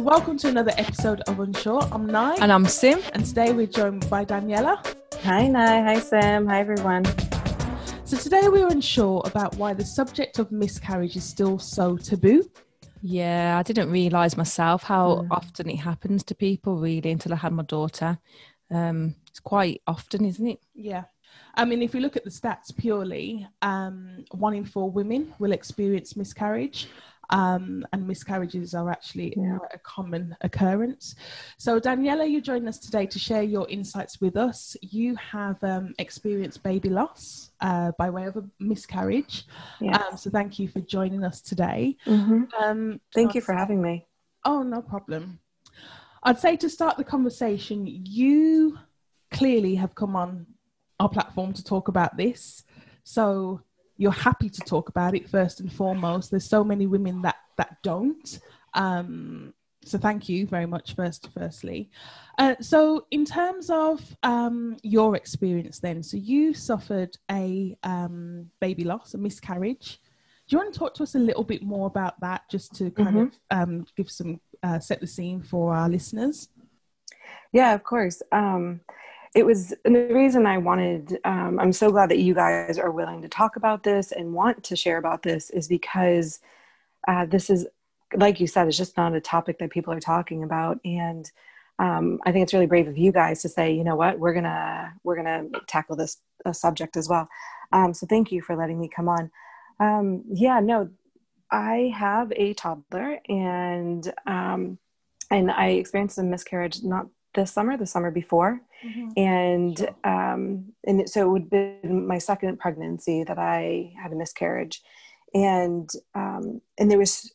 So, welcome to another episode of Unsure. I'm Nai. And I'm Sim. And today we're joined by Daniela. Hi, Nai. Hi, Sim. Hi, everyone. So, today we're unsure about why the subject of miscarriage is still so taboo. Yeah, I didn't realise myself how mm. often it happens to people, really, until I had my daughter. Um, it's quite often, isn't it? Yeah. I mean, if we look at the stats purely, um, one in four women will experience miscarriage um, and miscarriages are actually yeah. a common occurrence. So, Daniela, you joined us today to share your insights with us. You have um, experienced baby loss uh, by way of a miscarriage. Yes. Um, so, thank you for joining us today. Mm-hmm. Um, thank you for having me. Oh, no problem. I'd say to start the conversation, you clearly have come on our platform to talk about this. So, you're happy to talk about it first and foremost. There's so many women that that don't. Um, so thank you very much first firstly uh, so in terms of um, your experience then so you suffered a um, baby loss a miscarriage do you want to talk to us a little bit more about that just to kind mm-hmm. of um, give some uh, set the scene for our listeners yeah of course um, it was and the reason i wanted um, i'm so glad that you guys are willing to talk about this and want to share about this is because uh, this is like you said it's just not a topic that people are talking about. And um, i think it's really brave of you guys to say you know what? We're gonna we're gonna tackle this uh, subject as well. Um, so thank you for letting me come on. Um, yeah no i have a toddler and um, and i experienced a miscarriage not this summer, the summer before, mm-hmm. and um, and so it would be my second pregnancy that I had a miscarriage, and um, and there was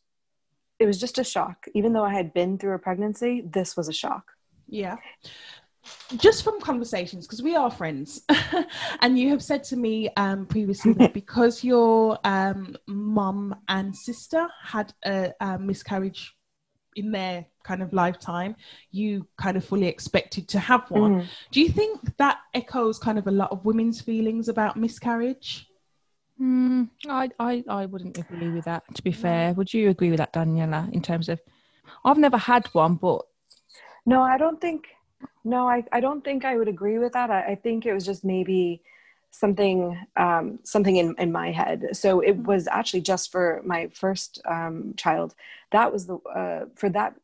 it was just a shock. Even though I had been through a pregnancy, this was a shock. Yeah. Just from conversations, because we are friends, and you have said to me um, previously that because your um, mum and sister had a, a miscarriage in their kind of lifetime you kind of fully expected to have one. Mm. do you think that echoes kind of a lot of women's feelings about miscarriage? Mm, I, I i wouldn't agree with that to be fair. Would you agree with that daniela in terms of i've never had one but no i don't think no i, I don't think i would agree with that. I, I think it was just maybe something um, something in, in my head. So it mm-hmm. was actually just for my first um, child. That was the uh, for that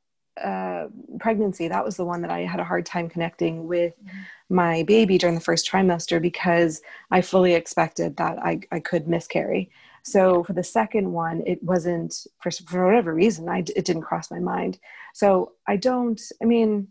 uh, pregnancy that was the one that i had a hard time connecting with mm-hmm. my baby during the first trimester because i fully expected that i, I could miscarry. So for the second one it wasn't for, for whatever reason I, it didn't cross my mind. So i don't i mean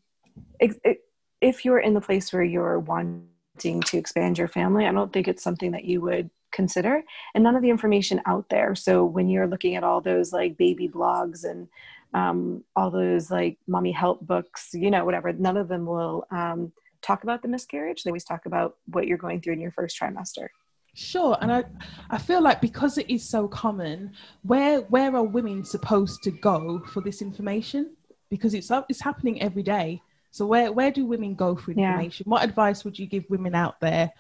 it, it, if you're in the place where you're one to expand your family, I don't think it's something that you would consider and none of the information out there. So when you're looking at all those like baby blogs and um, all those like mommy help books, you know, whatever, none of them will um, talk about the miscarriage. They always talk about what you're going through in your first trimester. Sure, and I, I feel like because it is so common, where where are women supposed to go for this information? Because it's it's happening every day. So where where do women go for information? Yeah. What advice would you give women out there?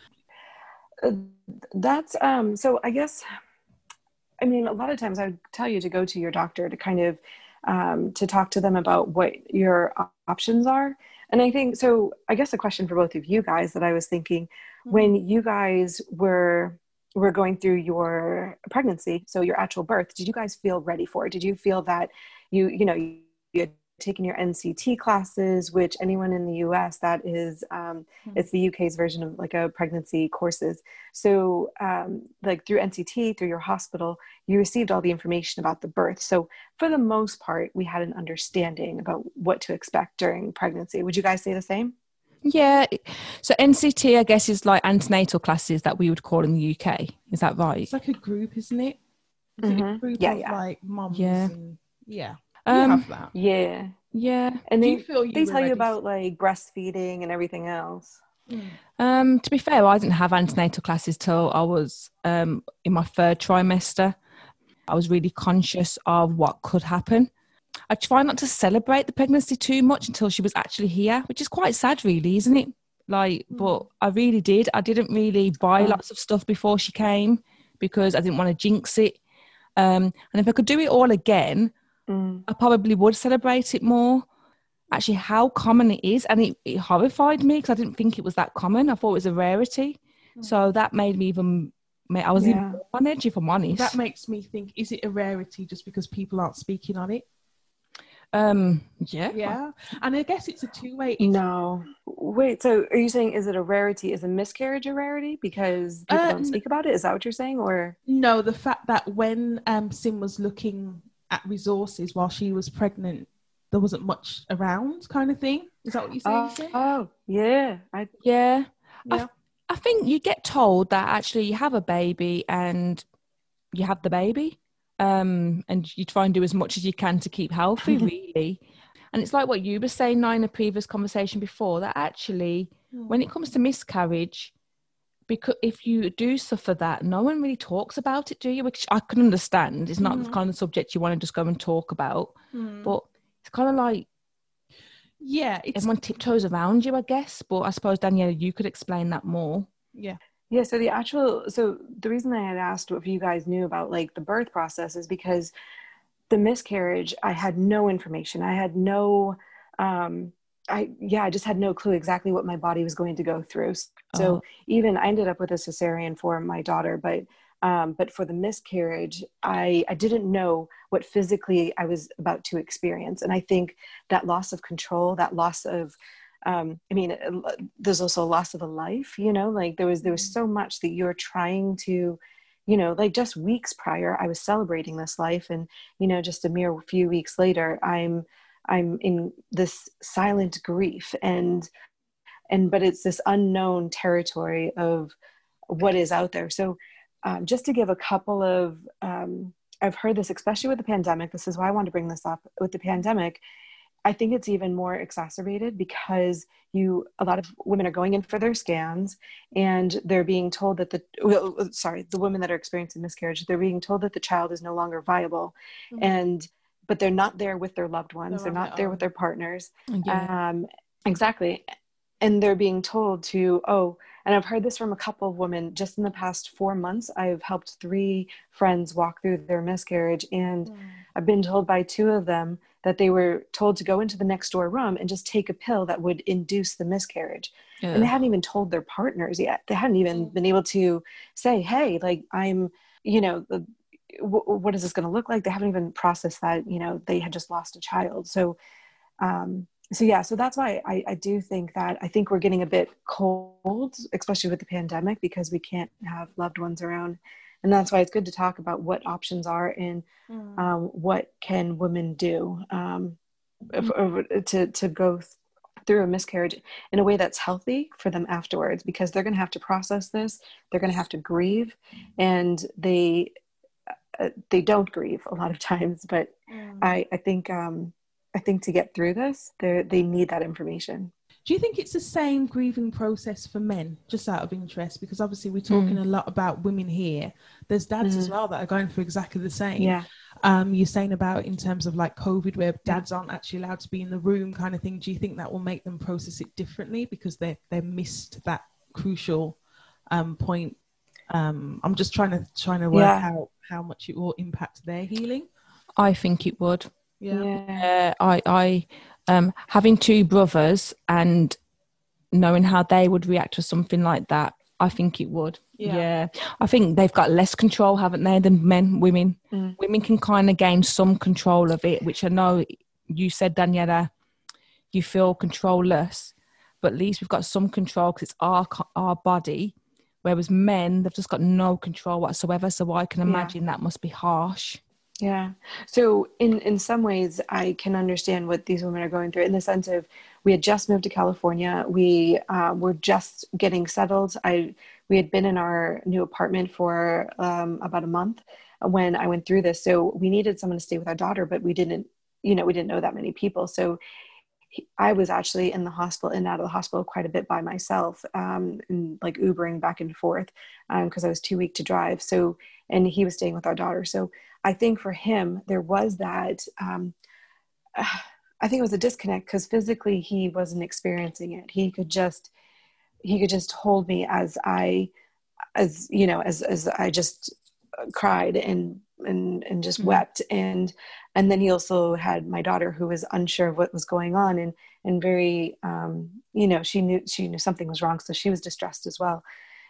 Uh, that's um so I guess I mean a lot of times I would tell you to go to your doctor to kind of um, to talk to them about what your options are. And I think so I guess a question for both of you guys that I was thinking mm-hmm. when you guys were were going through your pregnancy, so your actual birth, did you guys feel ready for it? Did you feel that you you know you had taken your NCT classes, which anyone in the US that is um, mm-hmm. it's the UK's version of like a pregnancy courses. So um, like through NCT, through your hospital, you received all the information about the birth. So for the most part, we had an understanding about what to expect during pregnancy. Would you guys say the same? Yeah. So NCT, I guess, is like antenatal classes that we would call in the UK. Is that right? It's like a group, isn't it? Is mm-hmm. it group yeah, of yeah. like moms? Yeah. And, yeah. Um, yeah. Yeah. And they, you they tell you about like breastfeeding and everything else. Mm. Um, to be fair, I didn't have antenatal classes till I was um, in my third trimester. I was really conscious of what could happen. I try not to celebrate the pregnancy too much until she was actually here, which is quite sad, really, isn't it? Like, mm. but I really did. I didn't really buy oh. lots of stuff before she came because I didn't want to jinx it. Um, and if I could do it all again, Mm. I probably would celebrate it more. Actually, how common it is, and it, it horrified me because I didn't think it was that common. I thought it was a rarity, so that made me even. ma- I was Yeah. even more on edge, if I'm honest. That makes me think: is it a rarity just because people aren't speaking on it? um, yeah, Yeah, and I guess it's a two-way. No. Wait, so are you saying is it a rarity? Is a miscarriage a rarity because people Uh, don't speak about it? Is that what you're saying? Or No, the fact that when um, Sim was looking at resources while she was pregnant, there wasn't much around, kind of thing. Is that what you're saying? oh, oh, yeah. I yeah. yeah. I think you get told that actually you have a baby and you have the baby, um, and you try and do as much as you can to keep healthy, really. And it's like what you were saying now in a previous conversation before that actually, when it comes to miscarriage, because if you do suffer that, no one really talks about it, do you? Which I can understand. It's not the Mhm. kind of subject you want to just go and talk about, Hmm. but it's kind of like yeah, it's everyone tiptoes around you, I guess. But I suppose Daniela, you could explain that more. yeah. Yeah, so the actual so the reason I had asked if you guys knew about like the birth process is because the miscarriage I had no information. I had no um I yeah, I just had no clue exactly what my body was going to go through. So Oh. even I ended up with a cesarean for my daughter, but um, but for the miscarriage, I, I didn't know what physically I was about to experience. And I think that loss of control, that loss of um, I mean, uh, there's also a loss of a life, you know, like there was, there was so much that you're trying to, you know, like just weeks prior, I was celebrating this life. And, you know, just a mere few weeks later, I'm, I'm in this silent grief and, and, but it's this unknown territory of what is out there. So um, just to give a couple of, um, I've heard this, especially with the pandemic. This is why I want to bring this up with the pandemic. I think it's even more exacerbated because you a lot of women are going in for their scans and they're being told that the well, sorry the women that are experiencing miscarriage they're being told that the child is no longer viable Mhm. and but they're not there with their loved ones They're they're not there own. with their partners Yeah. um, exactly and they're being told to oh and i've heard this from a couple of women just in the past four months i've helped three friends walk through their miscarriage and I've been told by two of them that they were told to go into the next door room and just take a pill that would induce the miscarriage. And they hadn't even told their partners yet. They hadn't even been able to say, hey, like, I'm, you know, the, w- what is this going to look like? They haven't even processed that, you know, they had just lost a child. So, um, so yeah, so that's why I, I do think that I think we're getting a bit cold, especially with the pandemic, because we can't have loved ones around. And that's why it's good to talk about what options are and Mm. um, what can women do um, if- or to to go th- through a miscarriage in a way that's healthy for them afterwards because they're going to have to process this they're going to have to grieve and they uh, they don't grieve a lot of times but Mm. i i think um i think to get through this they they need that information Do you think it's the same grieving process for men, just out of interest? Because obviously we're talking a lot about women here. There's dads as Mhm. well that are going through exactly the same. yeah Um, you're saying about in terms of like COVID, where dads aren't actually allowed to be in the room, kind of thing. Do you think that will make them process it differently because they they missed that crucial um, point? Um, I'm just trying to trying to work Yeah. out how much it will impact their healing. I think it would. Yeah. yeah Uh, I, I, um, having two brothers and knowing how they would react to something like that, I think it would. Yeah. Yeah. I think they've got less control, haven't they, than men, women. Mm. Women can kind of gain some control of it, which I know you said, Daniela, you feel controlless, but at least we've got some control because it's our our body. Whereas men, they've just got no control whatsoever. So I can Yeah. imagine that must be harsh. Yeah. So in in some ways, I can understand what these women are going through in the sense of we had just moved to California. We uh, were just getting settled. I we had been in our new apartment for um, about a month when I went through this. So we needed someone to stay with our daughter, but we didn't, you know, we didn't know that many people. So I was actually in the hospital in and out of the hospital quite a bit by myself, um, and like Ubering back and forth because I was too weak to drive. So and he was staying with our daughter. So I think for him, there was that. Um, I think it was a disconnect because physically he wasn't experiencing it. He could just, he could just hold me as I, as you know, as as I just cried and and and just mm-hmm. wept. And and then he also had my daughter who was unsure of what was going on and and very um, you know she knew she knew something was wrong so she was distressed as well.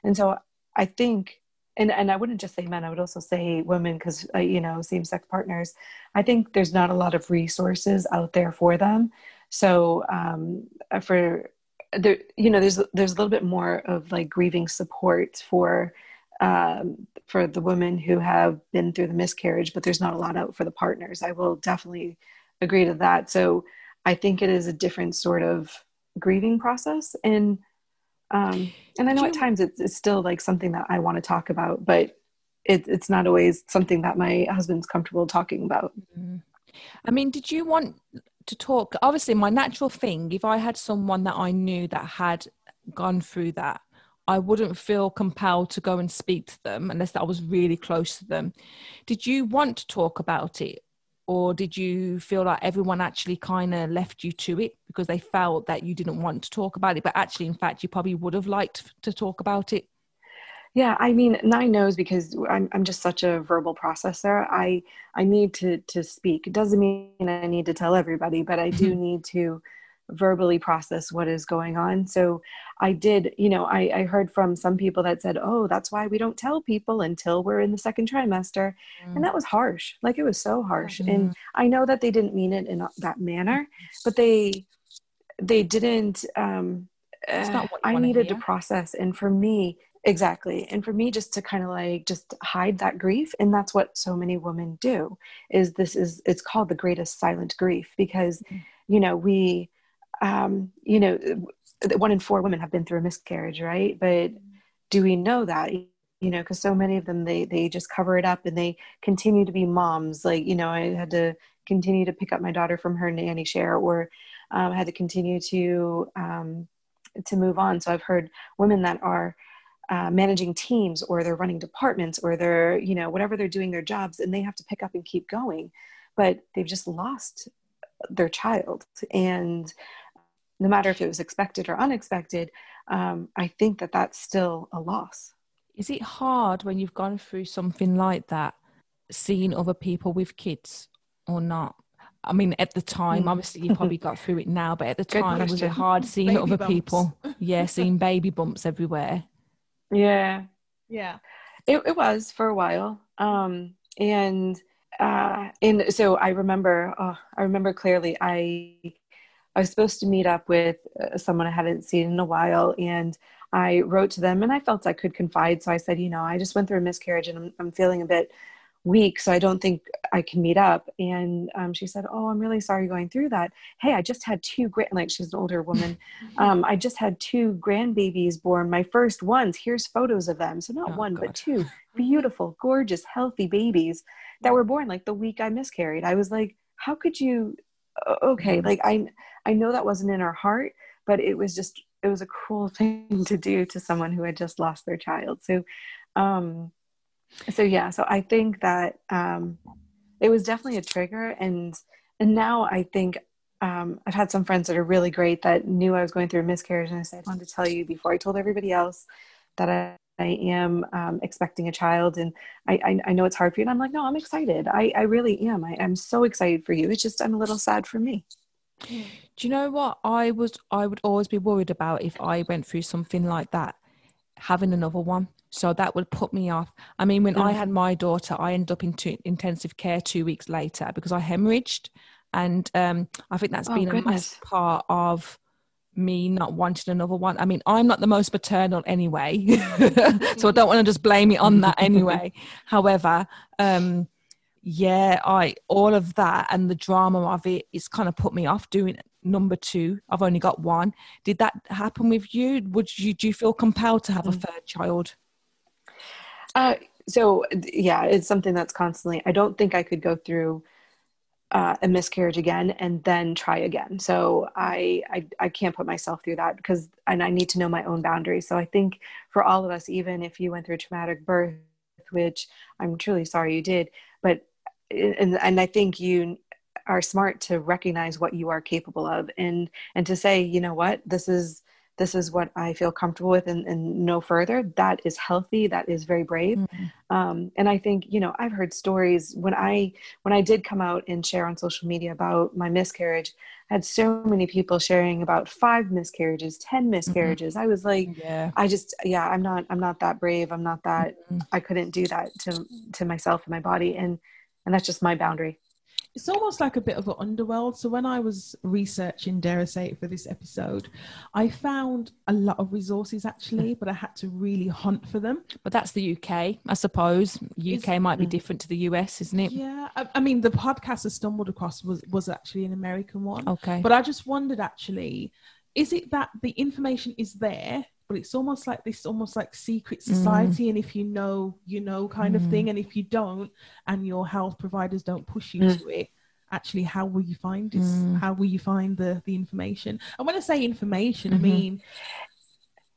And so i think and and i wouldn't just say men i would also say women because uh, you know same sex partners i think there's not a lot of resources out there for them. So um, for there you know there's there's a little bit more of like grieving support for um, for the women who have been through the miscarriage, but there's not a lot out for the partners. I will definitely agree to that. So I think it is a different sort of grieving process, and um, and I know at times it's, it's, still like something that I want to talk about, but it, it's not always something that my husband's comfortable talking about. Mm-hmm. I mean, did you want to talk? Obviously, my natural thing, if I had someone that I knew that had gone through that, I wouldn't feel compelled to go and speak to them unless I was really close to them. Did you want to talk about it? Or did you feel like everyone actually kind of left you to it because they felt that you didn't want to talk about it? But actually, in fact, you probably would have liked to talk about it. Yeah, I mean, Nai knows because I'm I'm just such a verbal processor. I I need to to speak. It doesn't mean I need to tell everybody, but I do need to verbally process what is going on. So I did, you know, I, I heard from some people that said, oh, that's why we don't tell people until we're in the second trimester. Mm. And that was harsh. Like it was so harsh. Mm. And I know that they didn't mean it in that manner, but they, they didn't, um, uh, I needed to process. And for me, exactly and for me just to kind of like just hide that grief and that's what so many women do is this is it's called the greatest silent grief because mm. you know we um, you know, one in four women have been through a miscarriage, right? But do we know that? You know, because so many of them they they just cover it up and they continue to be moms. Like you know, I had to continue to pick up my daughter from her nanny share, or um, had to continue to um, to move on. So I've heard women that are uh, managing teams, or they're running departments, or they're you know whatever they're doing their jobs, and they have to pick up and keep going, but they've just lost their child and no matter if it was expected or unexpected, um, I think that that's still a loss. Is it hard when you've gone through something like that, seeing other people with kids or not? I mean, at the time, hmm. obviously you probably got through it now, but at the time, was it hard seeing baby other bumps. people? Yeah, seeing baby bumps everywhere. Yeah, yeah, it, it was for a while, um, and uh, and so I remember, oh, I remember clearly. I I was supposed to meet up with uh, someone I hadn't seen in a while, and I wrote to them and I felt I could confide. So I said, you know, I just went through a miscarriage and I'm, I'm feeling a bit weak, so I don't think I can meet up. And um, she said, oh, I'm really sorry going through that. Hey, I just had two great, like she's an older woman. Um, I just had two grandbabies born, my first ones. Here's photos of them. So not oh, one, God. but two beautiful, gorgeous, healthy babies that were born like the week I miscarried. I was like, how could you okay like i i know that wasn't in our heart but it was just it was a cruel thing to do to someone who had just lost their child. So um so yeah so i think that um it was definitely a trigger. And and now i think um, I've had some friends that are really great that knew I was going through a miscarriage, and I said, I wanted to tell you before I told everybody else that I, I am um, expecting a child and I, I, I, know it's hard for you. And I'm like, no, I'm excited. I, I really am. I, I'm so excited for you. It's just, I'm a little sad for me. Do you know what I was, I would always be worried about if I went through something like that, having another one. So that would put me off. I mean, when mm. I had my daughter, I ended up in intensive care two weeks later because I hemorrhaged. And um, I think that's oh, been goodness. a massive part of me not wanting another one. I mean, I'm not the most paternal anyway, so I don't want to just blame it on that anyway. However, um, yeah, I all of that and the drama of it, it's kind of put me off doing number two. I've only got one. Did that happen with you? Would you do you feel compelled to have a mm. third child? Uh, so yeah, it's something that's constantly. I don't think I could go through uh, a miscarriage again and then try again. So I, I, I can't put myself through that because and I need to know my own boundaries. So I think for all of us, even if you went through a traumatic birth, which I'm truly sorry you did, but and and I think you are smart to recognize what you are capable of and and to say, you know what, this is this is what I feel comfortable with and, and no further, that is healthy. That is very brave. Mm-hmm. Um, and I think, you know, I've heard stories when I, when I did come out and share on social media about my miscarriage, I had so many people sharing about five miscarriages, 10 mm-hmm. miscarriages. Mm-hmm. I was like, yeah, I just, yeah, I'm not, I'm not that brave. I'm not that, mm-hmm. I couldn't do that to, to myself and my body. And, and that's just my boundary it's almost like a bit of an underworld. So when I was researching Dare I Say It for this episode, I found a lot of resources actually, but I had to really hunt for them. But that's the UK, I suppose. UK it's, might be mm. different to the US, isn't it? Yeah, I, I, mean the podcast I stumbled across was was actually an American one. Okay, but I just wondered actually, is it that the information is there? But it's almost like this almost like secret society mm. and if you know you know kind mm. of thing and if you don't and your health providers don't push you mm. to it actually how will you find this mm. how will you find the the information and when i say information mm-hmm. i mean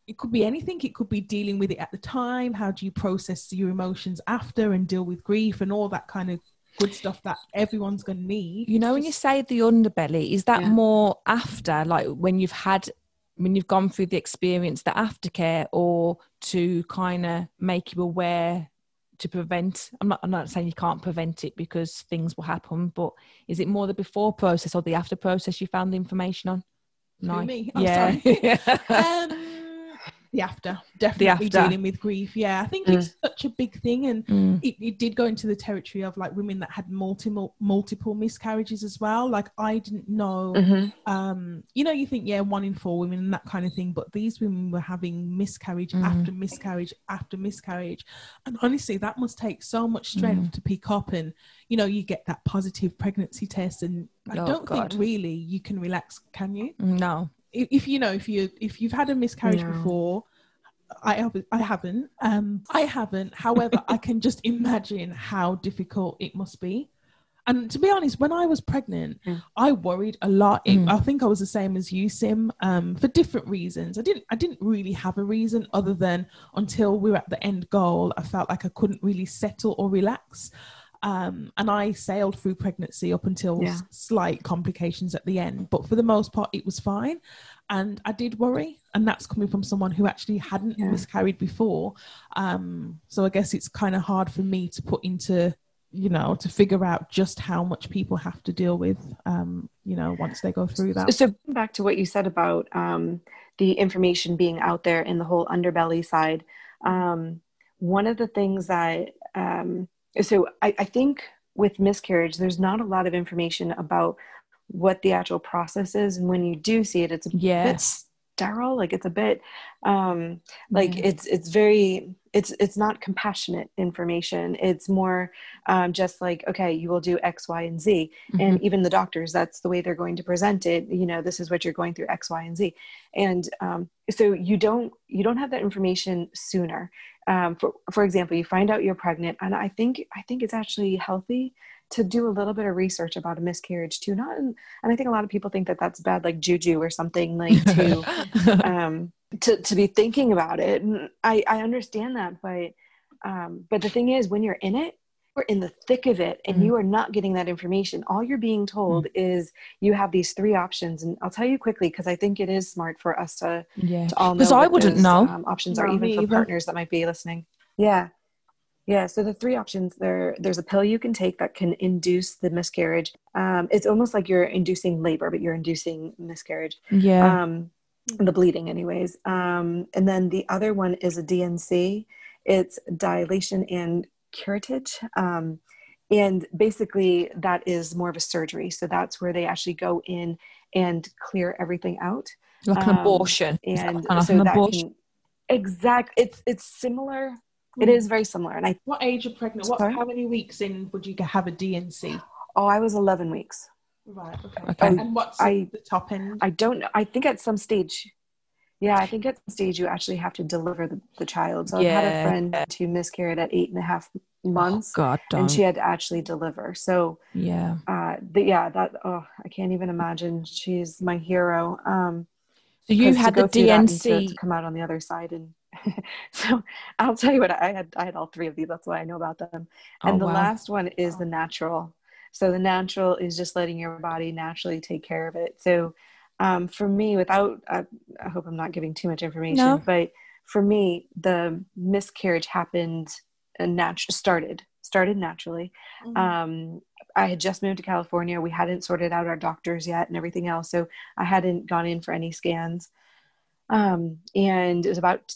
it could be anything it could be dealing with it at the time how do you process your emotions after and deal with grief and all that kind of good stuff that everyone's going to need you know when you say the underbelly is that yeah. more after like when you've had when you've gone through the experience, the aftercare, or to kind of make you aware to prevent I'm not I'm not saying you can't prevent it because things will happen, but is it more the before process or the after process you found the information on? No. Me? I'm yeah. um, the after definitely the after. dealing with grief yeah i think mm. it's such a big thing and mm. it, it, did go into the territory of like women that had multiple multiple miscarriages as well like i didn't know mm-hmm. um you know you think yeah one in four women and that kind of thing but these women were having miscarriage mm. after miscarriage after miscarriage and honestly that must take so much strength mm. to pick up and you know you get that positive pregnancy test and i oh, don't God. think really you can relax can you no if you know if you if you've had a miscarriage no. before I have I haven't um I haven't however I can just imagine how difficult it must be and to be honest when I was pregnant. I worried a lot mm. I think I was the same as you Sim um for different reasons I didn't I didn't really have a reason other than until we were at the end goal I felt like I couldn't really settle or relax um, and I sailed through pregnancy up until yeah. slight complications at the end. But for the most part, it was fine. And I did worry, and that's coming from someone who actually hadn't yeah. miscarried before. Um, so I guess it's kind of hard for me to put into, you know, to figure out just how much people have to deal with, um, you know, once they go through that. So back to what you said about um, the information being out there in the whole underbelly side. Um, one of the things that um, so I, I think with miscarriage, there's not a lot of information about what the actual process is. And when you do see it, it's a yeah. bit sterile. Like it's a bit um, like yeah. it's it's very it's it's not compassionate information. It's more um, just like okay, you will do X, Y, and Z. Mm-hmm. And even the doctors, that's the way they're going to present it. You know, this is what you're going through X, Y, and Z. And um, so you don't you don't have that information sooner um, for for example you find out you're pregnant and i think i think it's actually healthy to do a little bit of research about a miscarriage too not and i think a lot of people think that that's bad like juju or something like to um to, to be thinking about it. And i i understand that but um but the thing is when you're in it you're in the thick of it and mm-hmm. you are not getting that information. All you're being told mm-hmm. is you have these three options and i'll tell you quickly because i think it is smart for us to, yeah. to all know because i wouldn't know. um, options are even for either. partners that might be listening. Yeah. Yeah so the three options there there's a pill you can take that can induce the miscarriage. Um, it's almost like you're inducing labor but you're inducing miscarriage. Yeah. Um, the bleeding anyways. Um, and then the other one is a dnc it's dilation and curettage. Um, and basically, that is more of a surgery. So that's where they actually go in and clear everything out. Like an um, abortion. And so that abortion? Can, exact. It's it's similar. It is very similar. And I. What age of pregnant? What? How many weeks in would you have a DNC? Oh, I was eleven weeks. Right. Okay. okay. And what's I, the top end? I don't know. I think at some stage yeah, I think at some stage you actually have to deliver the, the child. So yeah. I had a friend who miscarried at eight and a half months. Oh, God, don't. and she had to actually deliver. So yeah, uh, the, yeah, that oh, I can't even imagine. She's my hero. Um, so you had the DNC to, come out on the other side, and so I'll tell you what I had. I had all three of these. That's why I know about them. And oh, the wow. last one is the natural. So the natural is just letting your body naturally take care of it. So um, for me, without, uh, I hope I'm not giving too much information, No. but for me, the miscarriage happened and nat- started started naturally. Mhm. Um, I had just moved to California. We hadn't sorted out our doctors yet and everything else, so I hadn't gone in for any scans. Um, and it was about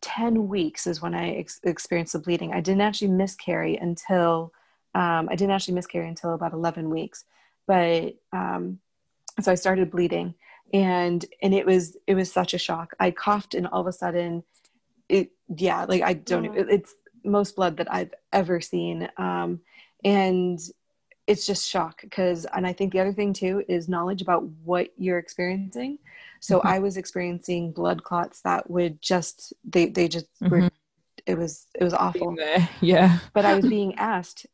10 weeks is when I ex- experienced the bleeding. I didn't actually miscarry until um, I didn't actually miscarry until about 11 weeks, but um, so I started bleeding, and and it was it was such a shock. I coughed, and all of a sudden, it yeah, like I don't. Oh. It, it's most blood that I've ever seen, um, and it's just shock because and i think the other thing too is knowledge about what you're experiencing so Mhm. i was experiencing blood clots that would just they they just were Mhm. it was it was awful Yeah. but i was being asked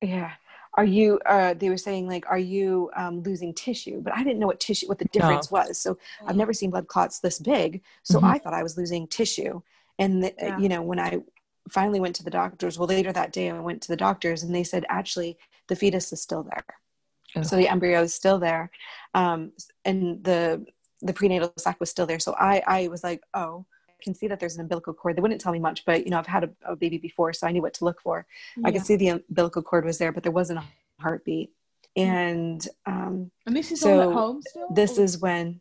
yeah are you uh they were saying like are you um, losing tissue? But i didn't know what tissue what the difference was. So i've never seen blood clots this big. So Mhm. i thought i was losing tissue. And the, Yeah. you know when i finally went to the doctors well later that day i went to the doctors and they said actually the fetus is still there. Ugh. so the embryo is still there. Um, and the the prenatal sac was still there. So i i was like oh I can see that there's an umbilical cord. They wouldn't tell me much, but you know, I've had a, a baby before, so I knew what to look for. I could see the umbilical cord was there, but there wasn't a heartbeat. And um, And this is So, all at home still. this or- is when,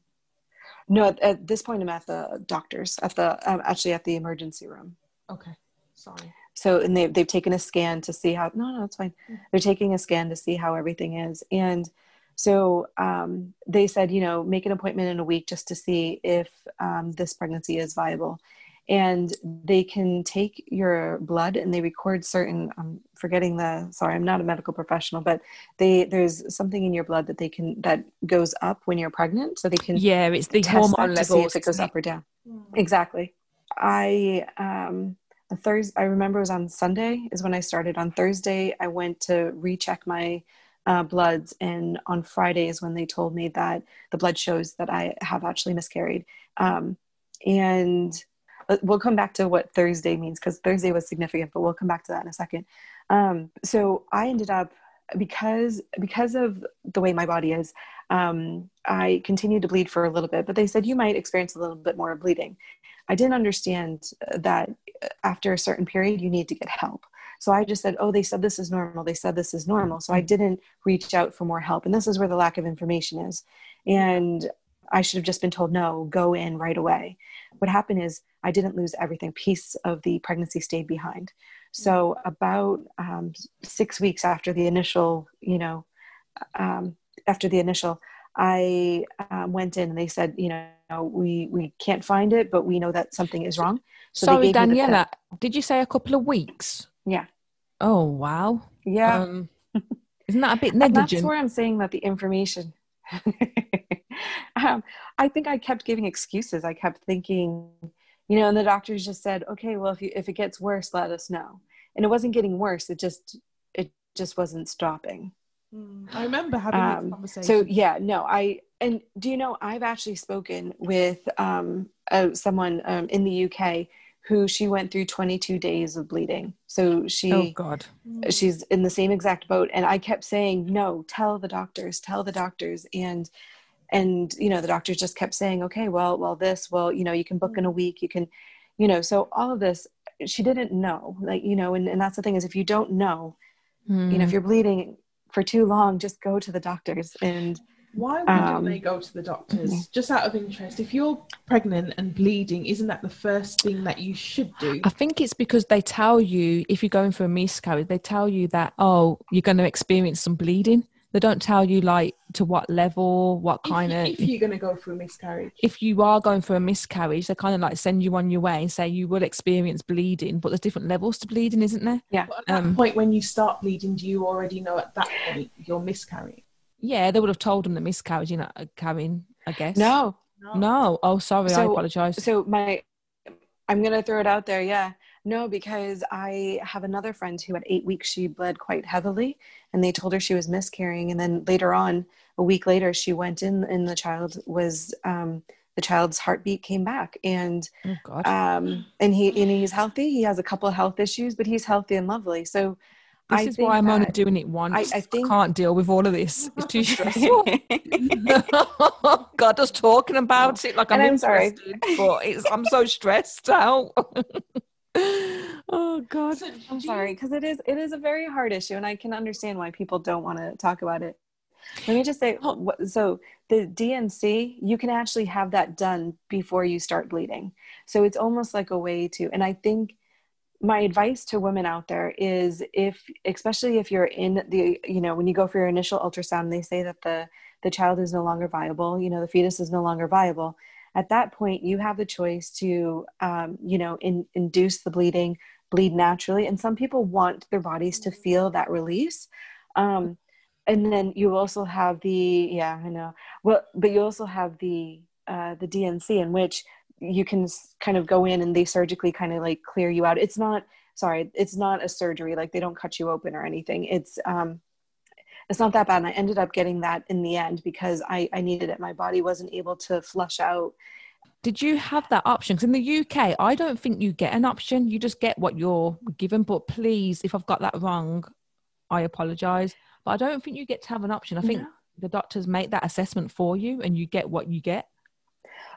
no, at, at this point, I'm at the doctor's, at the um, actually at the emergency room. okay. Sorry. So, and they they've taken a scan to see how. No, no, it's fine. Mm. They're taking a scan to see how everything is, and so um, they said, you know, make an appointment in a week just to see if um, this pregnancy is viable. And they can take your blood and they record certain. I'm forgetting the. Sorry, I'm not a medical professional, but they there's something in your blood that they can that goes up when you're pregnant, so they can Yeah, it's the test hormone that to see if it goes up or down. Mm. Exactly. I um a Thursday. I remember it was on Sunday is when I started. On Thursday, I went to recheck my uh, bloods, and on Fridays when they told me that the blood shows that I have actually miscarried. Um, and uh, we'll come back to what Thursday means because Thursday was significant, but we'll come back to that in a second. Um, so I ended up because because of the way my body is, um, I continued to bleed for a little bit. But they said you might experience a little bit more bleeding. I didn't understand that after a certain period you need to get help. So I just said, "Oh, they said this is normal. They said this is normal." So I didn't reach out for more help, and this is where the lack of information is. And I should have just been told, "No, go in right away." What happened is I didn't lose everything. Piece of the pregnancy stayed behind. So about um, six weeks after the initial, you know, um, after the initial, I um, went in and they said, you know, we we can't find it, but we know that something is wrong. So Sorry, they gave me the- Daniela. Did you say a couple of weeks? Yeah. Oh wow. yeah, Um, isn't that a bit and that's where I'm saying that the information. um, I think I kept giving excuses. I kept thinking, you know, and the doctors just said, okay, well, if you if it gets worse, let us know. And it wasn't getting worse. It just it just wasn't stopping. Mm. I remember having this Um, conversation. So yeah, no, I and do you know I've actually spoken with um, uh, someone um, in the UK who she went through 22 days of bleeding. So she oh God. Mm. she's in the same exact boat, and I kept saying no, tell the doctors, tell the doctors, and and you know the doctors just kept saying okay, well, well this, well you know you can book in a week, you can, you know, so all of this she didn't know, like you know, and, and that's the thing is if you don't know, you know, Mm. if you're bleeding for too long, just go to the doctors and. Why wouldn't Um, they go to the doctors? mhm. Just out of interest, if you're pregnant and bleeding, isn't that the first thing that you should do? I think it's because they tell you if you're going for a miscarriage, they tell you that oh you're going to experience some bleeding. They don't tell you like to what level, what kind you, of. if you're going to go through a miscarriage, if you are going for a miscarriage, they kind of like send you on your way and say you will experience bleeding, but there's different levels to bleeding, isn't there? but at that um, point when you start bleeding, do you already know at that point you're miscarrying? Yeah, they would have told them that miscarriage, you know, carrying, I guess. No, No. Oh, sorry. I apologize. So my, I'm gonna throw it out there. Yeah, no, because I have another friend who at eight weeks she bled quite heavily, and they told her she was miscarrying, and then later on, a week later, she went in, and the child was, um, the child's heartbeat came back, and oh, God. um, and he and he's healthy. He has a couple of health issues, but he's healthy and lovely. So this I is why I'm only doing it once. I think- can't deal with all of this. It's too stressful. God, just talking about it like I'm, I'm sorry. but it's, I'm so stressed out. oh God. I'm sorry because it is it is a very hard issue, and I can understand why people don't want to talk about it. Let me just say, so the DNC, you can actually have that done before you start bleeding. So it's almost like a way to, and I think my advice to women out there is if, especially if you're in the, you know, when you go for your initial ultrasound, they say that the the child is no longer viable, you know, the fetus is no longer viable. At that point, you have the choice to, um, you know, in, induce the bleeding, bleed naturally, and some people want their bodies to feel that release. Um, and then you also have the yeah i know well but you also have the uh, the dnc in which you can kind of go in and they surgically kind of like clear you out it's not sorry it's not a surgery like they don't cut you open or anything it's um it's not that bad and i ended up getting that in the end because i i needed it my body wasn't able to flush out Did you have that option? 'Cause in the UK, I don't think you get an option. You just get what you're given. But please, if I've got that wrong, I apologize. But I don't think you get to have an option. I think No. the doctors make that assessment for you and you get what you get.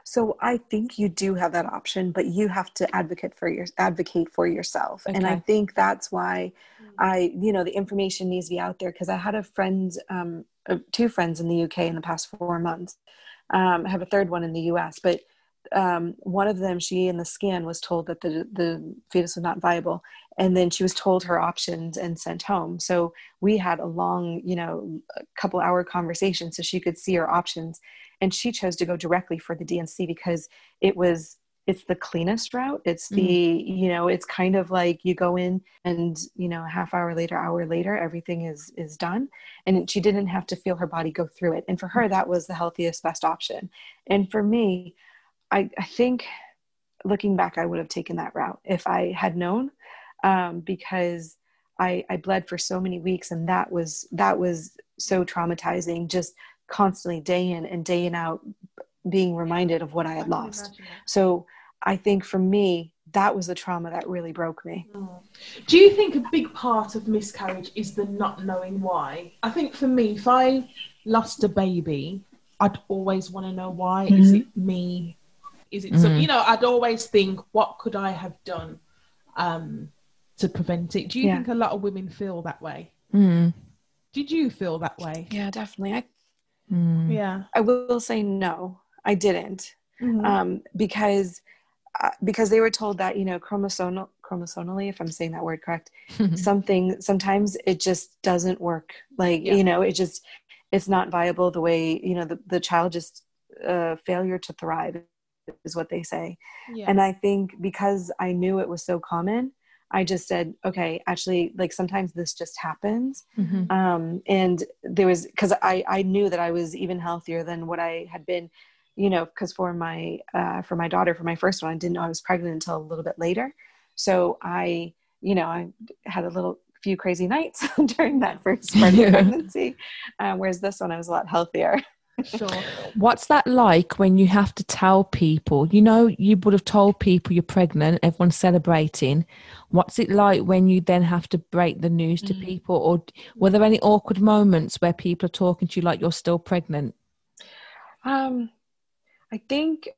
So I think you do have that option, but you have to advocate for your advocate for yourself. And I think that's why I, you know, the information needs to be out there because I had a friend, um, uh, two friends in the UK in the past four months. Um, I have a third one in the US, but um, one of them, she in the scan was told that the the fetus was not viable, and then she was told her options and sent home. So we had a long, you know, a couple hour conversation so she could see her options, and she chose to go directly for the DNC because it was it's the cleanest route. It's the you know it's kind of like you go in and you know a half hour later, hour later, everything is is done, and she didn't have to feel her body go through it. And for her, that was the healthiest, best option. And for me, I, I think looking back, I would have taken that route if I had known, um, because I, I bled for so many weeks, and that was that was so traumatizing. Just constantly, day in and day in out, being reminded of what I I had can lost. imagine. So I think for me, that was the trauma that really broke me. Do you think a big part of miscarriage is the not knowing why? I think for me, if I lost a baby, I'd always want to know why. Is it me? Is it some, Mhm. you know, I'd always think, what could I have done um, to prevent it? Do you Yeah. think a lot of women feel that way? Mm. Did you feel that way? Yeah, definitely. I, Mm. Yeah. I will say no, I didn't. Mhm. um, because uh, because they were told that you know chromosomal chromosomally if i'm saying that word correct something sometimes it just doesn't work like Yeah. you know it just it's not viable the way you know the, the child just uh, failure to thrive is what they say yeah. and i think because i knew it was so common i just said okay actually like sometimes this just happens Mhm. um, and there was because I, I knew that I was even healthier than what I had been, you know, because for my uh, for my daughter for my first one I didn't know I was pregnant until a little bit later, so I you know I had a little few crazy nights during that first part of pregnancy, uh, whereas this one I was a lot healthier. Sure. What's that like when you have to tell people? You know, you would have told people you're pregnant, everyone's celebrating. What's it like when you then have to break the news to Mm. people? Or were there any awkward moments where people are talking to you like you're still pregnant? Um, I think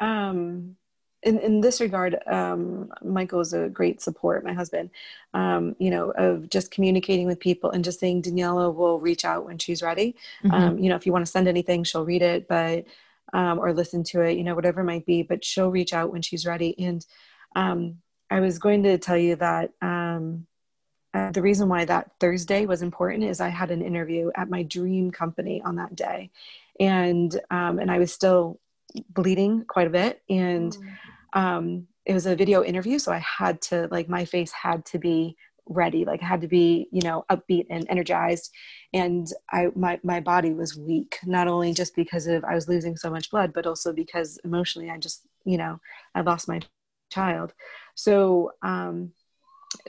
um, in in this regard, um, Michael is a great support. My husband, um, you know, of just communicating with people and just saying Daniela will reach out when she's ready. Mhm. Um, you know, if you want to send anything, she'll read it, but um, or listen to it, you know, whatever it might be. But she'll reach out when she's ready. And um, I was going to tell you that. Um, uh, the reason why that Thursday was important is I had an interview at my dream company on that day, and um, and I was still bleeding quite a bit, and um, it was a video interview, so I had to like my face had to be ready, like I had to be you know upbeat and energized, and I my my body was weak, not only just because of I was losing so much blood, but also because emotionally I just you know I lost my child, so um,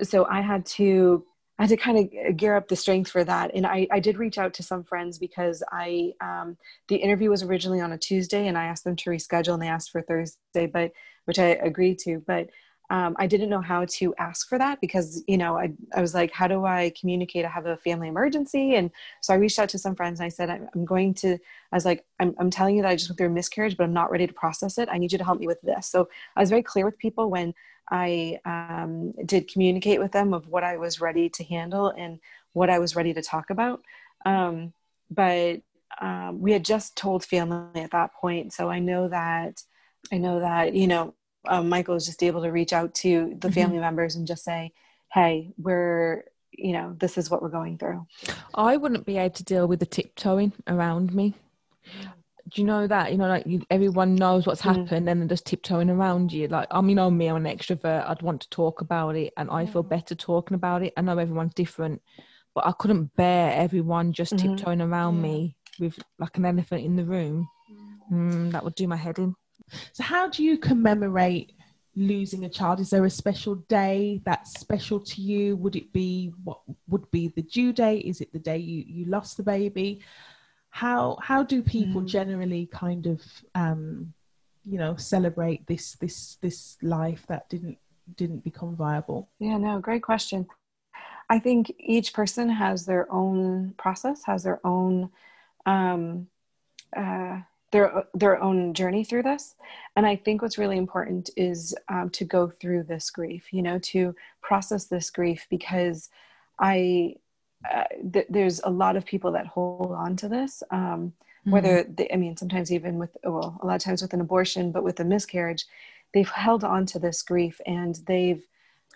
so I had to I had to kind of gear up the strength for that. And I, I did reach out to some friends because I um, the interview was originally on a Tuesday and I asked them to reschedule and they asked for Thursday, but which I agreed to. But um, I didn't know how to ask for that because, you know, I, I was like, how do I communicate? I have a family emergency. And so I reached out to some friends and I said, I'm going to, I was like, I'm, I'm telling you that I just went through a miscarriage, but I'm not ready to process it. I need you to help me with this. So I was very clear with people when I um, did communicate with them of what I was ready to handle and what I was ready to talk about. Um, but um, we had just told family at that point. So I know that, I know that, you know, um, Michael was just able to reach out to the mm-hmm. family members and just say, "Hey, we're you know this is what we're going through." I wouldn't be able to deal with the tiptoeing around me. Do you know that? You know, like you, everyone knows what's mm. happened, and they're just tiptoeing around you. Like, I mean, I'm me, I'm an extrovert. I'd want to talk about it, and I feel better talking about it. I know everyone's different, but I couldn't bear everyone just mm-hmm. tiptoeing around yeah. me with like an elephant in the room. Mm, that would do my head in. So, how do you commemorate losing a child? Is there a special day that's special to you? Would it be what would be the due date? Is it the day you, you lost the baby? How how do people mm. generally kind of um, you know celebrate this this this life that didn't didn't become viable? Yeah, no, great question. I think each person has their own process, has their own um, uh, their their own journey through this and i think what's really important is um, to go through this grief you know to process this grief because i uh, th- there's a lot of people that hold on to this um, mm-hmm. whether they, i mean sometimes even with well a lot of times with an abortion but with a miscarriage they've held on to this grief and they've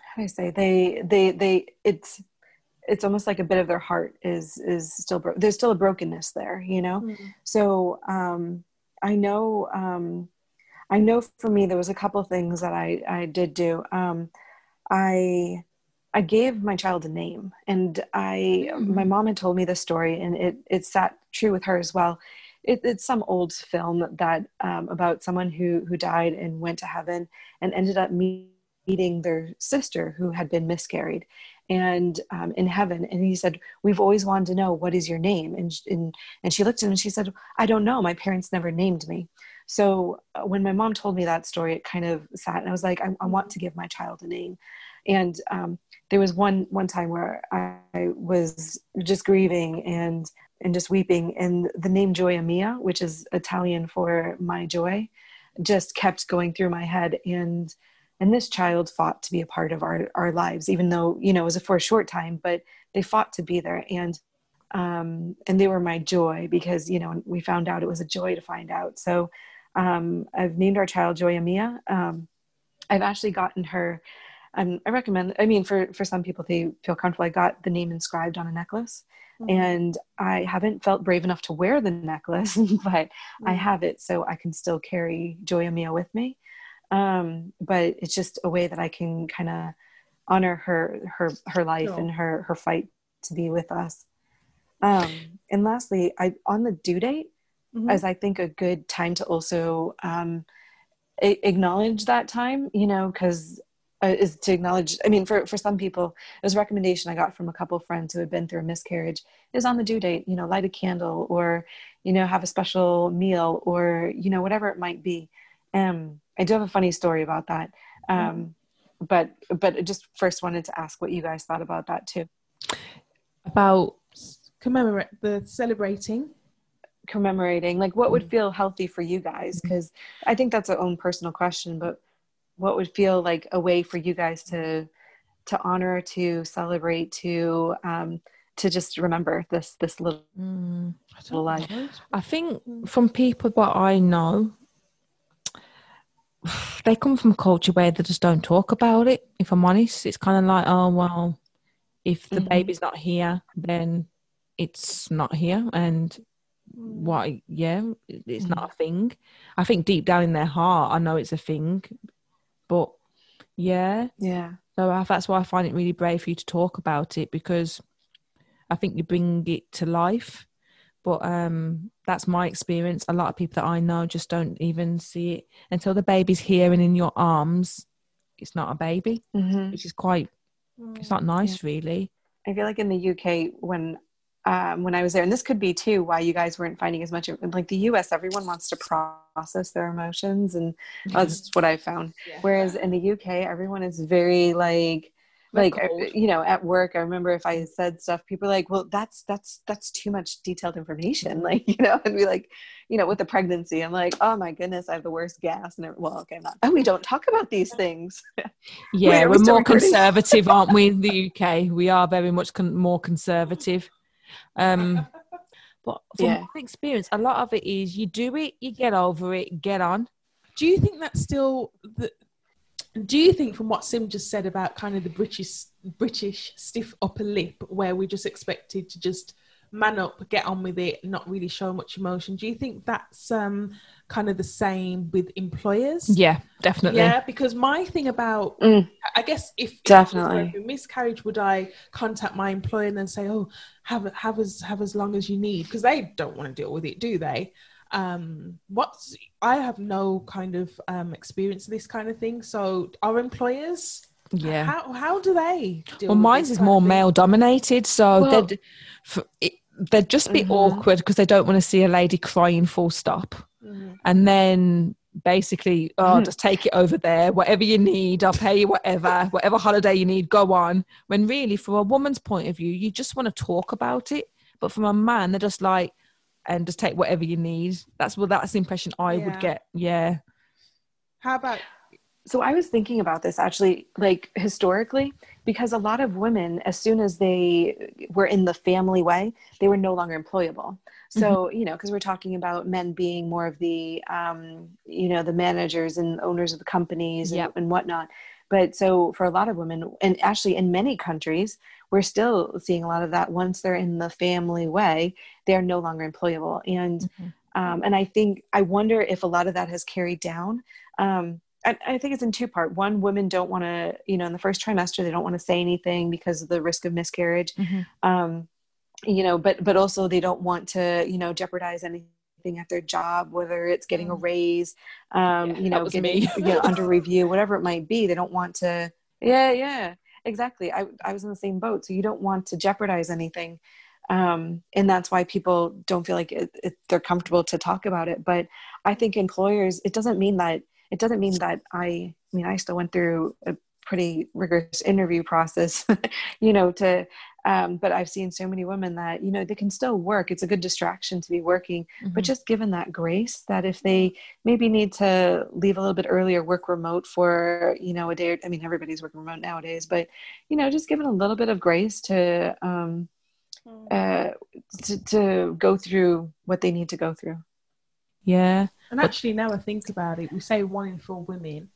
how do i say they they they it's it's almost like a bit of their heart is is still bro- there's still a brokenness there you know mm-hmm. so um i know um i know for me there was a couple things that i i did do um i i gave my child a name and i mm-hmm. my mom had told me this story and it it sat true with her as well it, it's some old film that um, about someone who who died and went to heaven and ended up meeting their sister who had been miscarried and um, in heaven. And he said we've always wanted to know what is your name? And, and and she looked at him and she said i don't know. My parents never named me. So uh, when my mom told me that story it kind of sat and i was like i, I want to give my child a name. And um, there was one one time where i was just grieving and and just weeping and the name Gioia Mia which is italian for my joy just kept going through my head. And and this child fought to be a part of our, our lives even though you know it was for a short time but they fought to be there. And um, and they were my joy because you know we found out it was a joy to find out. So um, i've named our child Gioia Mia um, i've actually gotten her um, i recommend i mean for for some people they feel comfortable. I got the name inscribed on a necklace. Mm-hmm. and i haven't felt brave enough to wear the necklace but mm-hmm. i have it so i can still carry Gioia Mia with me um, but it's just a way that I can kind of honor her her her life and her her fight to be with us. Um, and lastly, I on the due date, mm-hmm. as I think a good time to also um, a- acknowledge that time, you know, because uh, is to acknowledge. I mean, for for some people, it was a recommendation I got from a couple friends who had been through a miscarriage. Is on the due date, you know, light a candle or you know have a special meal or you know whatever it might be. Um, I do have a funny story about that. Um, but but I just first wanted to ask what you guys thought about that too. About commemorate the celebrating commemorating like what would mm. feel healthy for you guys because i think that's a own personal question but what would feel like a way for you guys to to honor to celebrate to um to just remember this this little, mm, little life i think from people what i know they come from a culture where they just don't talk about it. If I'm honest, it's kind of like, oh well, if the mm-hmm. baby's not here, then it's not here, and why? Yeah, it's mm-hmm. not a thing. I think deep down in their heart, I know it's a thing, but yeah, yeah. So I, that's why I find it really brave for you to talk about it because I think you bring it to life but um, that's my experience. A lot of people that I know just don't even see it until the baby's here and in your arms. It's not a baby, mm-hmm. which is quite. It's not nice, yeah. really. I feel like in the UK, when um, when I was there, and this could be too why you guys weren't finding as much. Of, like the U.S., everyone wants to process their emotions, and that's what I found. Yeah. Whereas in the U.K., everyone is very like like you know at work i remember if i said stuff people like well that's that's that's too much detailed information. Like you know and be like you know with the pregnancy i'm like oh my goodness i have the worst gas. And well okay not oh we don't talk about these things. Yeah Wait, we're we more conservative aren't we in the uk we are very much con- more conservative. Um but from yeah. my experience a lot of it is you do it you get over it get on. Do you think that's still the do you think from what sim just said about kind of the british british stiff upper lip where we just expected to just man up get on with it not really show much emotion do you think that's um kind of the same with employers? Yeah definitely. Yeah because my thing about mm, i guess if definitely. if miscarriage would i contact my employer and then say oh have have as have as long as you need because they don't want to deal with it do they um what's i have no kind of um experience of this kind of thing. So our employers yeah. how how do they well mine is more male dominated so well, they'd for, it, they'd just be mm-hmm. awkward because they don't want to see a lady crying full stop. Mm-hmm. and then basically oh mm-hmm. just take it over there. Whatever you need i'll pay you whatever. Whatever holiday you need go on. When really from a woman's point of view you just want to talk about it. But from a man they're just like and just take whatever you need. That's what that's the impression I yeah. would get. Yeah. How about so I was thinking about this actually, like historically, because a lot of women, as soon as they were in the family way, they were no longer employable. So, mm-hmm. you know, because we're talking about men being more of the, um, you know, the managers and owners of the companies and, yep. and whatnot. But so for a lot of women, and actually in many countries, we're still seeing a lot of that once they're in the family way they're no longer employable and mm-hmm. um, and i think i wonder if a lot of that has carried down um, I, I think it's in two part one women don't want to you know in the first trimester they don't want to say anything because of the risk of miscarriage mm-hmm. um, you know but but also they don't want to you know jeopardize anything at their job, whether it's getting a mm. raise, um, yeah, you know, getting you know, under review, whatever it might be. They don't want to. Yeah, yeah exactly I, I was in the same boat so you don't want to jeopardize anything um, and that's why people don't feel like it, it, they're comfortable to talk about it but i think employers it doesn't mean that it doesn't mean that i i mean i still went through a pretty rigorous interview process you know to um, but i've seen so many women that you know they can still work it's a good distraction to be working mm-hmm. but just given that grace that if they maybe need to leave a little bit earlier work remote for you know a day or, i mean everybody's working remote nowadays but you know just given a little bit of grace to um, mm. uh, to, to go through what they need to go through yeah and actually now i think about it we say one in four women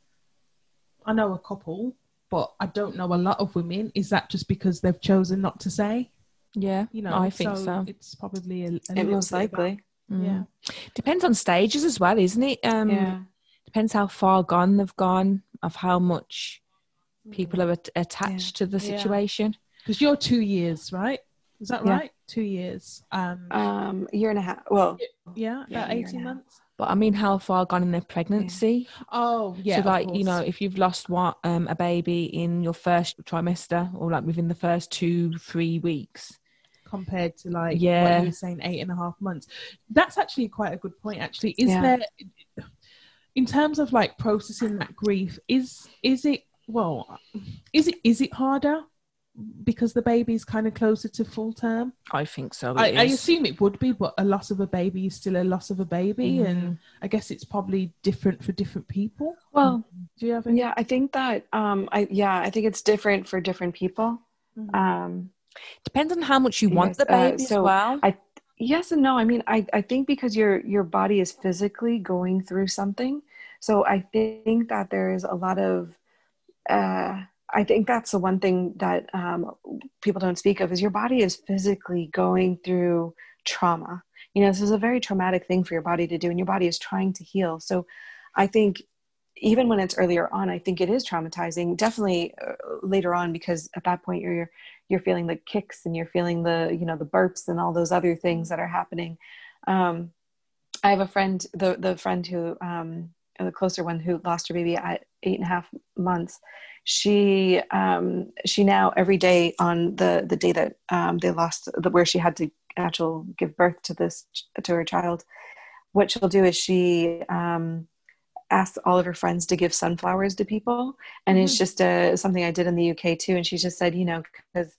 i know a couple but I don't know a lot of women. Is that just because they've chosen not to say? Yeah, you know, I think so. so. It's probably a, a it most likely. Mm. Yeah, depends on stages as well, isn't it? Um, yeah, depends how far gone they've gone, of how much people are at- attached yeah. to the situation. Because you're two years, right? Is that yeah. right? Two years. Um, um, a year and a half. Well, yeah, about eighteen months. But I mean, how far gone in their pregnancy? Yeah. Oh, yeah. So, like, you know, if you've lost what um, a baby in your first trimester, or like within the first two, three weeks, compared to like yeah, what you were saying, eight and a half months. That's actually quite a good point. Actually, is yeah. there, in terms of like processing that grief, is is it well, is it is it harder because the baby's kind of closer to full term? I think so. I, I, assume it would be, but a loss of a baby is still a loss of a baby, mm. and I guess it's probably different for different people. Well, do you have? Any? Yeah, I think that. Um, I yeah, I think it's different for different people. Mm-hmm. Um, depends on how much you yes, want the baby uh, so as well. I yes and no. I mean, I I think because your your body is physically going through something, so I think that there is a lot of. Uh, I think that's the one thing that um, people don't speak of is your body is physically going through trauma. You know, this is a very traumatic thing for your body to do, and your body is trying to heal. So, I think even when it's earlier on, I think it is traumatizing. Definitely uh, later on, because at that point you're you're feeling the kicks and you're feeling the you know the burps and all those other things that are happening. Um, I have a friend, the the friend who um, the closer one who lost her baby at eight and a half months she um, she now every day on the the day that um, they lost the, where she had to actual give birth to this to her child, what she'll do is she um, asks all of her friends to give sunflowers to people, and mm-hmm. it's just a, something I did in the UK too. And she just said, you know, because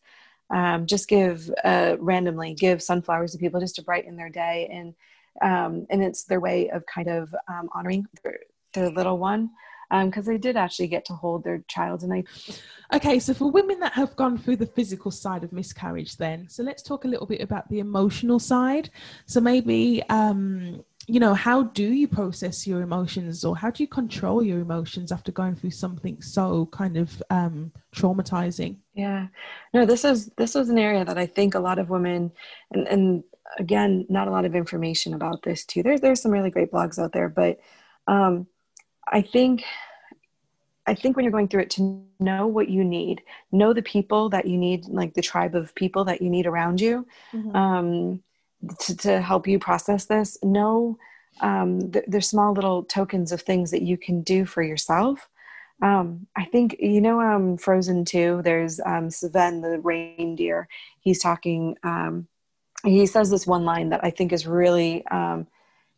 um, just give uh, randomly give sunflowers to people just to brighten their day, and um, and it's their way of kind of um, honoring their, their little one because um, they did actually get to hold their child and I okay so for women that have gone through the physical side of miscarriage then so let's talk a little bit about the emotional side. So maybe um you know how do you process your emotions or how do you control your emotions after going through something so kind of um traumatizing? Yeah. No this is this was an area that i think a lot of women and and again not a lot of information about this too. There's there's some really great blogs out there but um I think I think when you're going through it to know what you need, know the people that you need, like the tribe of people that you need around you mm-hmm. um, to, to help you process this. Know um, th- there's small little tokens of things that you can do for yourself. Um, I think, you know, um, Frozen 2, there's um, Sven, the reindeer. He's talking, um, he says this one line that I think is really, um,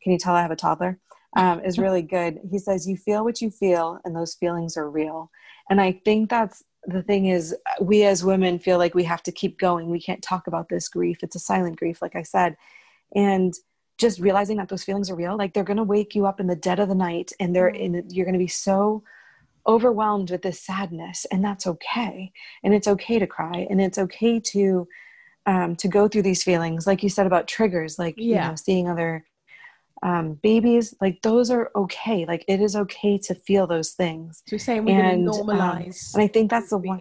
can you tell I have a toddler? Um, is really good. He says, You feel what you feel, and those feelings are real. And I think that's the thing is, we as women feel like we have to keep going. We can't talk about this grief. It's a silent grief, like I said. And just realizing that those feelings are real, like they're going to wake you up in the dead of the night, and they're mm. in, you're going to be so overwhelmed with this sadness, and that's okay. And it's okay to cry, and it's okay to um, to go through these feelings, like you said about triggers, like yeah. you know, seeing other um, babies, like those are okay. Like it is okay to feel those things. So you're saying we're going to normalize. Um, and I think that's the one.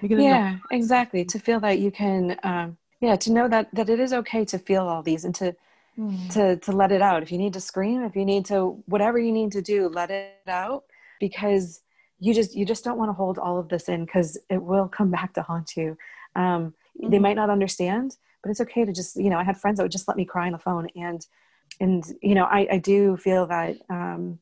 Yeah, exactly. To feel that you can, um, yeah, to know that that it is okay to feel all these and to mm. to to let it out. If you need to scream, if you need to, whatever you need to do, let it out because you just you just don't want to hold all of this in because it will come back to haunt you. Um, mm-hmm. They might not understand, but it's okay to just you know. I had friends that would just let me cry on the phone and and you know I, I do feel that um,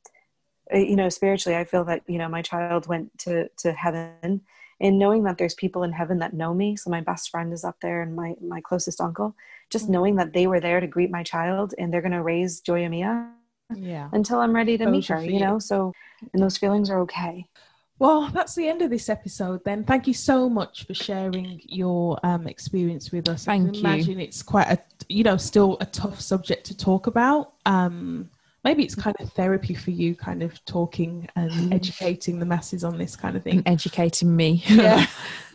uh, you know spiritually I feel that you know my child went to to heaven. And knowing that there's people in heaven that know me so my best friend is up there and my my closest uncle just mm-hmm. knowing that they were there to greet my child and they're going to raise Gioia Mia yeah. until I'm ready to meet her you. know? So and those feelings are okay well, that's the end of this episode then. Thank you so much for sharing your um, experience with us. Thank I can you. imagine it's quite a, you know, still a tough subject to talk about. Um, maybe it's kind of therapy for you, kind of talking and mm. educating the masses on this kind of thing. And educating me. Yeah.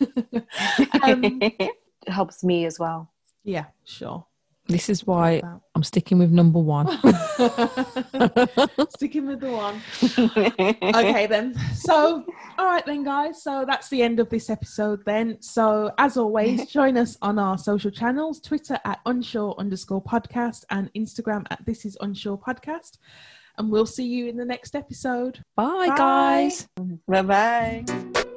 um, it helps me as well. Yeah, sure. This is why I'm sticking with number one. sticking with the one. okay, then. So, all right, then, guys. So that's the end of this episode, then. So, as always, join us on our social channels Twitter at unsure underscore podcast and Instagram at this is unsure podcast. And we'll see you in the next episode. Bye. Bye. guys. Bye bye.